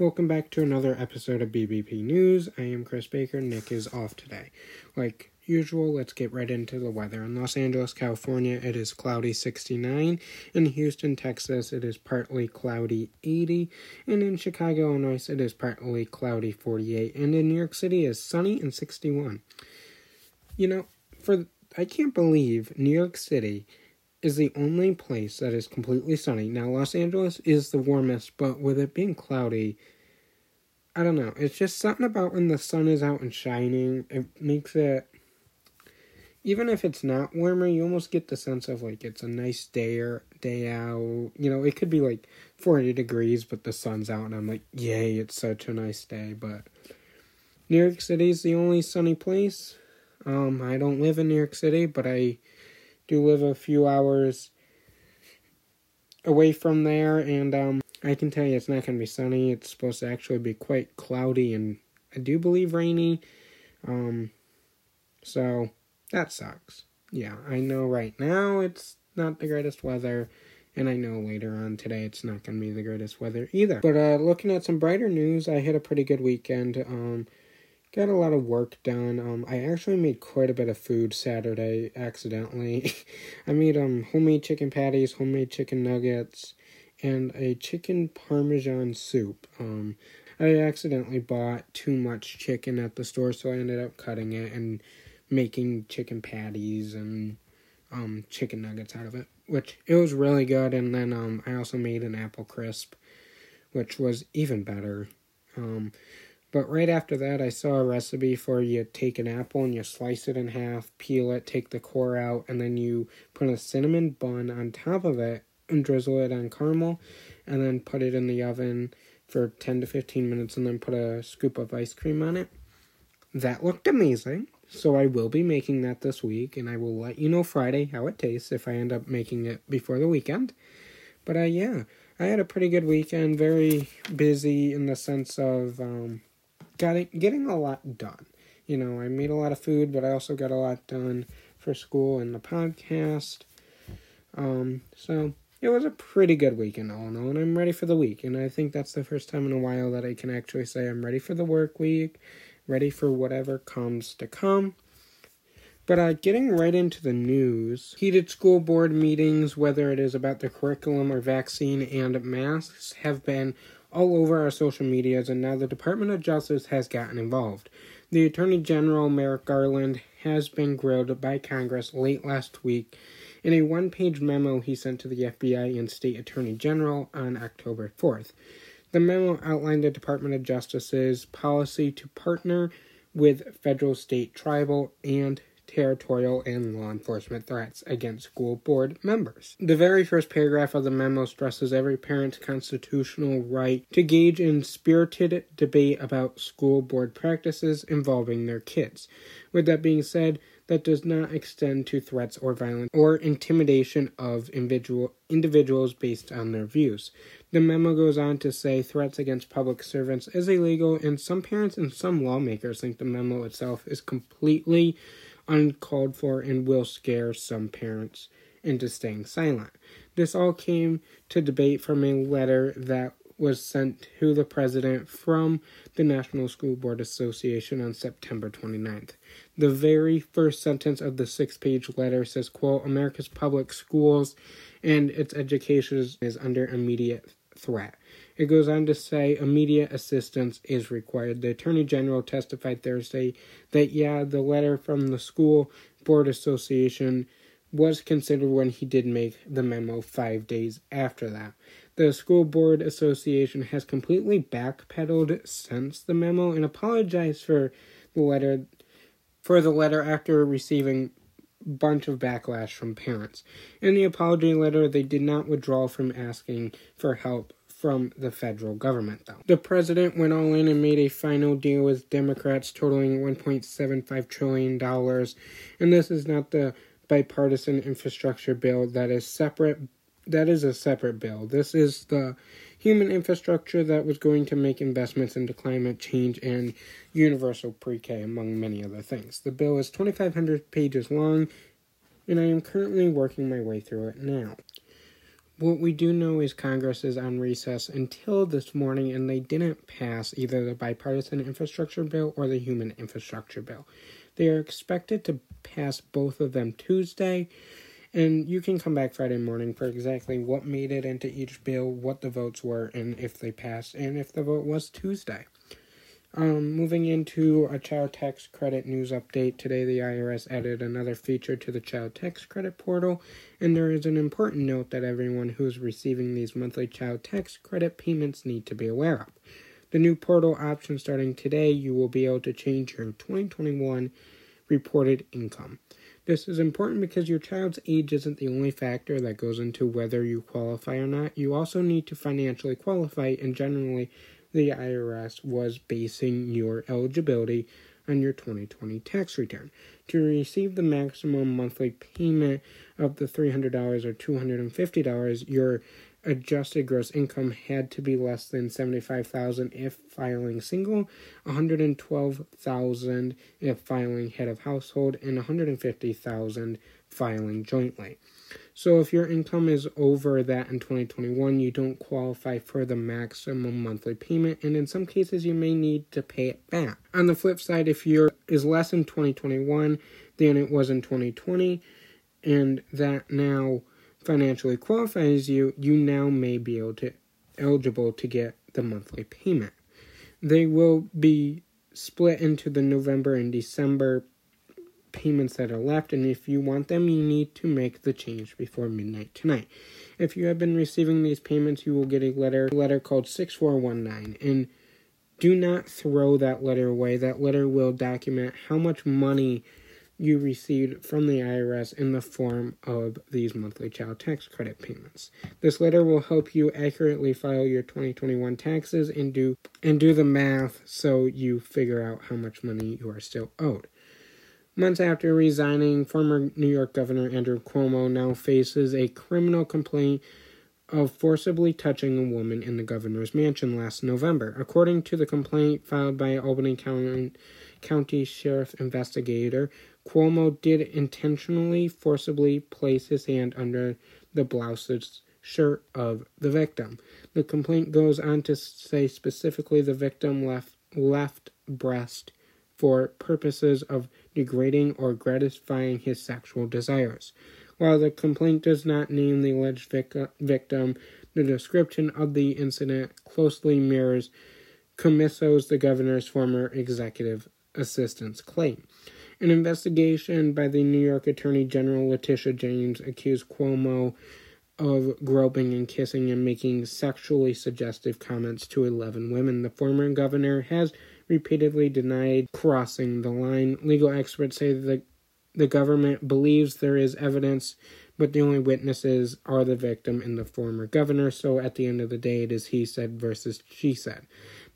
Welcome back to another episode of BBP News. I am Chris Baker. Nick is off today. Like usual, let's get right into the weather. In Los Angeles, California, it is cloudy 69. In Houston, Texas, it is partly cloudy 80. And in Chicago, Illinois, it is partly cloudy 48. And in New York City, it is sunny and 61. You know, for I can't believe New York City is the only place that is completely sunny. Now, Los Angeles is the warmest, but with it being cloudy, I don't know. It's just something about when the sun is out and shining. It makes it, even if it's not warmer, you almost get the sense of like it's a nice day or day out. You know, it could be like 40 degrees, but the sun's out, and I'm like, yay, it's such a nice day. But New York City is the only sunny place. Um, I don't live in New York City, but I do live a few hours away from there, and um, I can tell you it's not going to be sunny. It's supposed to actually be quite cloudy and I do believe rainy. Um, so that sucks. Yeah, I know right now it's not the greatest weather, and I know later on today it's not going to be the greatest weather either. But uh, looking at some brighter news, I had a pretty good weekend. Um, got a lot of work done. Um, I actually made quite a bit of food Saturday accidentally. I made um homemade chicken patties, homemade chicken nuggets, and a chicken parmesan soup. Um, I accidentally bought too much chicken at the store, so I ended up cutting it and making chicken patties and um chicken nuggets out of it, which it was really good. And then um I also made an apple crisp, which was even better. Um, but right after that, I saw a recipe for you take an apple and you slice it in half, peel it, take the core out, and then you put a cinnamon bun on top of it and drizzle it on caramel, and then put it in the oven for 10 to 15 minutes, and then put a scoop of ice cream on it. That looked amazing. So I will be making that this week, and I will let you know Friday how it tastes if I end up making it before the weekend. But uh, yeah, I had a pretty good weekend. Very busy in the sense of um, got it, getting a lot done. You know, I made a lot of food, but I also got a lot done for school and the podcast. Um, so it was a pretty good weekend all in all, and I'm ready for the week. And I think that's the first time in a while that I can actually say I'm ready for the work week, ready for whatever comes to come. But uh, getting right into the news, heated school board meetings, whether it is about the curriculum or vaccine and masks, have been all over our social medias, and now the Department of Justice has gotten involved. The Attorney General Merrick Garland has been grilled by Congress late last week in a one page memo he sent to the FBI and State Attorney General on October 4th. The memo outlined the Department of Justice's policy to partner with federal, state, tribal, and territorial, and law enforcement threats against school board members. The very first paragraph of the memo stresses every parent's constitutional right to engage in spirited debate about school board practices involving their kids. With that being said, that does not extend to threats or violence or intimidation of individual individuals based on their views. The memo goes on to say threats against public servants is illegal, and some parents and some lawmakers think the memo itself is completely uncalled for and will scare some parents into staying silent. This all came to debate from a letter that was sent to the president from the National School Board Association on September 29th. The very first sentence of the six-page letter says, quote, America's public schools and its education is under immediate threat. It goes on to say immediate assistance is required. The Attorney General testified Thursday that, yeah, the letter from the School Board Association was considered when he did make the memo five days after that. The School Board Association has completely backpedaled since the memo and apologized for the letter for the letter after receiving a bunch of backlash from parents. In the apology letter, they did not withdraw from asking for help from the federal government, though. The president went all in and made a final deal with Democrats totaling $1.75 trillion, and this is not the bipartisan infrastructure bill that is separate. That is a separate bill. This is the human infrastructure that was going to make investments into climate change and universal pre K, among many other things. The bill is 2,500 pages long, and I am currently working my way through it now. What we do know is Congress is on recess until this morning, and they didn't pass either the bipartisan infrastructure bill or the human infrastructure bill. They are expected to pass both of them Tuesday, and you can come back Friday morning for exactly what made it into each bill, what the votes were, and if they passed, and if the vote was Tuesday. Um, moving into a child tax credit news update, today the IRS added another feature to the child tax credit portal, and there is an important note that everyone who's receiving these monthly child tax credit payments need to be aware of. The new portal option starting today, you will be able to change your 2021 reported income. This is important because your child's age isn't the only factor that goes into whether you qualify or not. You also need to financially qualify, and generally, the IRS was basing your eligibility on your 2020 tax return. To receive the maximum monthly payment of the $300 or $250, your adjusted gross income had to be less than 75,000 if filing single, 112,000 if filing head of household and 150,000 filing jointly. So if your income is over that in 2021, you don't qualify for the maximum monthly payment, and in some cases, you may need to pay it back. On the flip side, if your is less in 2021 than it was in 2020, and that now financially qualifies you, you now may be able to eligible to get the monthly payment. They will be split into the November and December payments that are left, and if you want them, you need to make the change before midnight tonight. If you have been receiving these payments, you will get a letter, a letter called 6419, and do not throw that letter away. That letter will document how much money you received from the IRS in the form of these monthly child tax credit payments. This letter will help you accurately file your 2021 taxes and do and do the math so you figure out how much money you are still owed. Months after resigning, former New York Governor Andrew Cuomo now faces a criminal complaint of forcibly touching a woman in the governor's mansion last November. According to the complaint filed by Albany County, County Sheriff investigator, Cuomo did intentionally forcibly place his hand under the blouse's shirt of the victim. The complaint goes on to say specifically the victim left left breast for purposes of degrading or gratifying his sexual desires. While the complaint does not name the alleged vic- victim, the description of the incident closely mirrors Commisso's, the governor's former executive assistant's claim. An investigation by the New York Attorney General Letitia James accused Cuomo of groping and kissing and making sexually suggestive comments to 11 women. The former governor has repeatedly denied crossing the line. Legal experts say that the government believes there is evidence, but the only witnesses are the victim and the former governor. So at the end of the day, it is he said versus she said.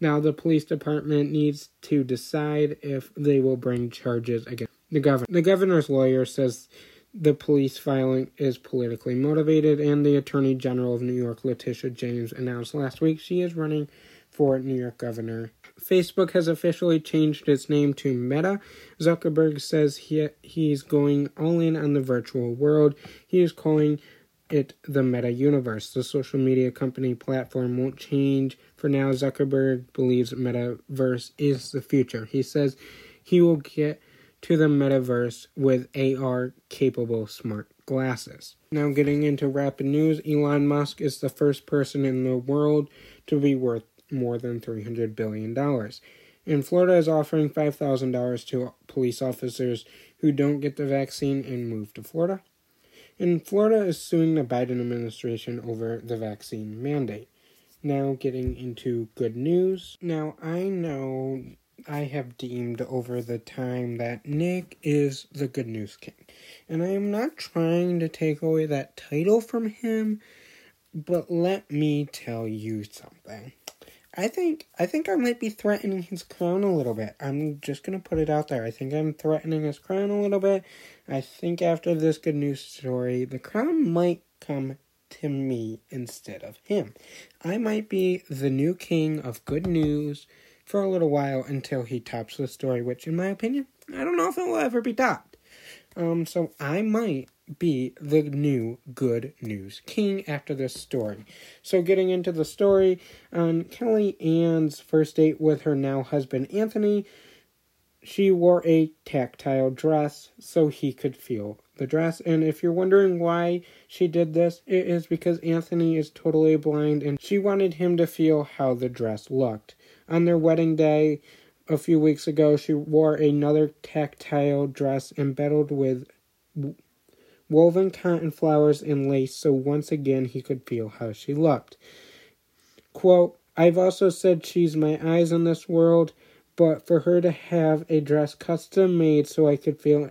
Now the police department needs to decide if they will bring charges against the governor. The governor's lawyer says the police filing is politically motivated, and the Attorney General of New York, Letitia James, announced last week she is running for New York governor. Facebook has officially changed its name to Meta. Zuckerberg says he he's going all in on the virtual world. He is calling it the Meta Universe. The social media company platform won't change. For now, Zuckerberg believes Metaverse is the future. He says he will get to the metaverse with AR capable smart glasses. Now, getting into rapid news, Elon Musk is the first person in the world to be worth more than $300 billion. And Florida is offering $5,000 to police officers who don't get the vaccine and move to Florida. And Florida is suing the Biden administration over the vaccine mandate. Now, getting into good news. Now, I know I have deemed over the time that Nick is the good news king. And I am not trying to take away that title from him, but let me tell you something. I think I think I might be threatening his crown a little bit. I'm just gonna put it out there. I think I'm threatening his crown a little bit. I think after this good news story, the crown might come to me instead of him. I might be the new king of good news for a little while until he tops the story, which, in my opinion, I don't know if it will ever be topped. Um, so I might be the new good news king after this story. So, getting into the story, on Kelly Ann's first date with her now husband Anthony, she wore a tactile dress so he could feel the dress. And if you're wondering why she did this, it is because Anthony is totally blind and she wanted him to feel how the dress looked. On their wedding day, a few weeks ago, she wore another tactile dress embedded with woven cotton flowers and lace so once again he could feel how she looked. Quote, I've also said she's my eyes in this world, but for her to have a dress custom made so I could feel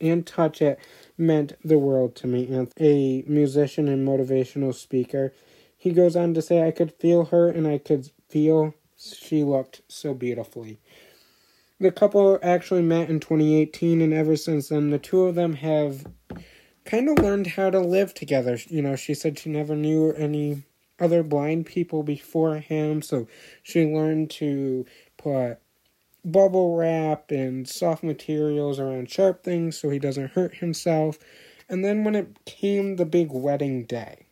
and touch it meant the world to me. And a musician and motivational speaker, he goes on to say, I could feel her and I could feel she looked so beautifully. The couple actually met in 2018, and ever since then, the two of them have kind of learned how to live together. You know, she said she never knew any other blind people before him, so she learned to put bubble wrap and soft materials around sharp things so he doesn't hurt himself. And then when it came the big wedding day,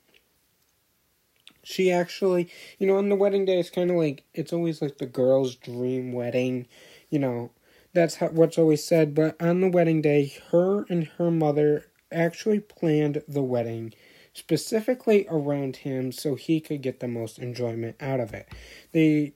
she actually, you know, on the wedding day, it's kind of like, it's always like the girl's dream wedding you know, that's how, what's always said. But on the wedding day, her and her mother actually planned the wedding specifically around him so he could get the most enjoyment out of it. They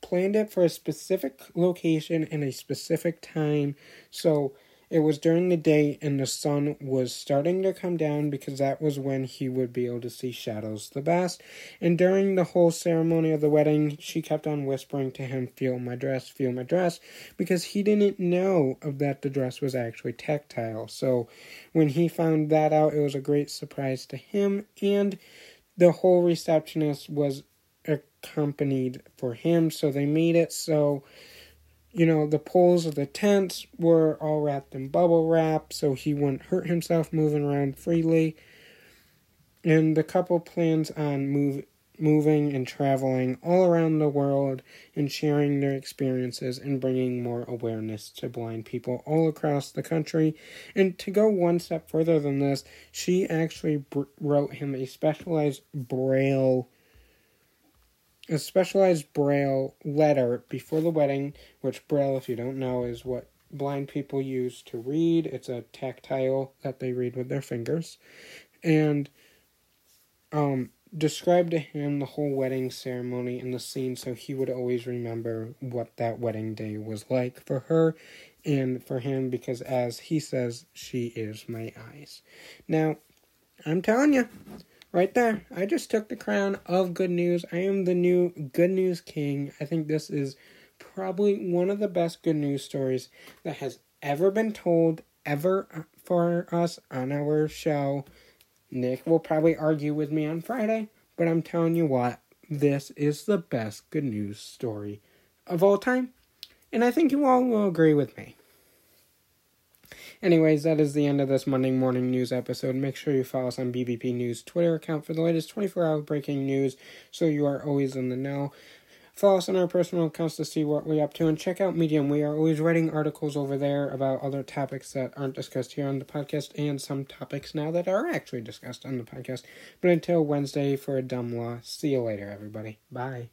planned it for a specific location and a specific time so it was during the day and the sun was starting to come down because that was when he would be able to see shadows the best. And during the whole ceremony of the wedding, she kept on whispering to him, Feel my dress, feel my dress, because he didn't know that the dress was actually tactile. So when he found that out, it was a great surprise to him. And the whole receptionist was accompanied for him, so they made it so you know, the poles of the tents were all wrapped in bubble wrap so he wouldn't hurt himself moving around freely. And the couple plans on move, moving and traveling all around the world and sharing their experiences and bringing more awareness to blind people all across the country. And to go one step further than this, she actually br- wrote him a specialized braille a specialized braille letter before the wedding, which braille, if you don't know, is what blind people use to read. It's a tactile that they read with their fingers. And um, described to him the whole wedding ceremony and the scene so he would always remember what that wedding day was like for her and for him because, as he says, she is my eyes. Now, I'm telling you right there. I just took the crown of good news. I am the new good news king. I think this is probably one of the best good news stories that has ever been told ever for us on our show. Nick will probably argue with me on Friday, but I'm telling you what, this is the best good news story of all time. And I think you all will agree with me. Anyways, that is the end of this Monday morning news episode. Make sure you follow us on BBP News Twitter account for the latest 24 hour breaking news so you are always in the know. Follow us on our personal accounts to see what we're up to and check out Medium. We are always writing articles over there about other topics that aren't discussed here on the podcast and some topics now that are actually discussed on the podcast. But until Wednesday for a dumb law, see you later, everybody. Bye.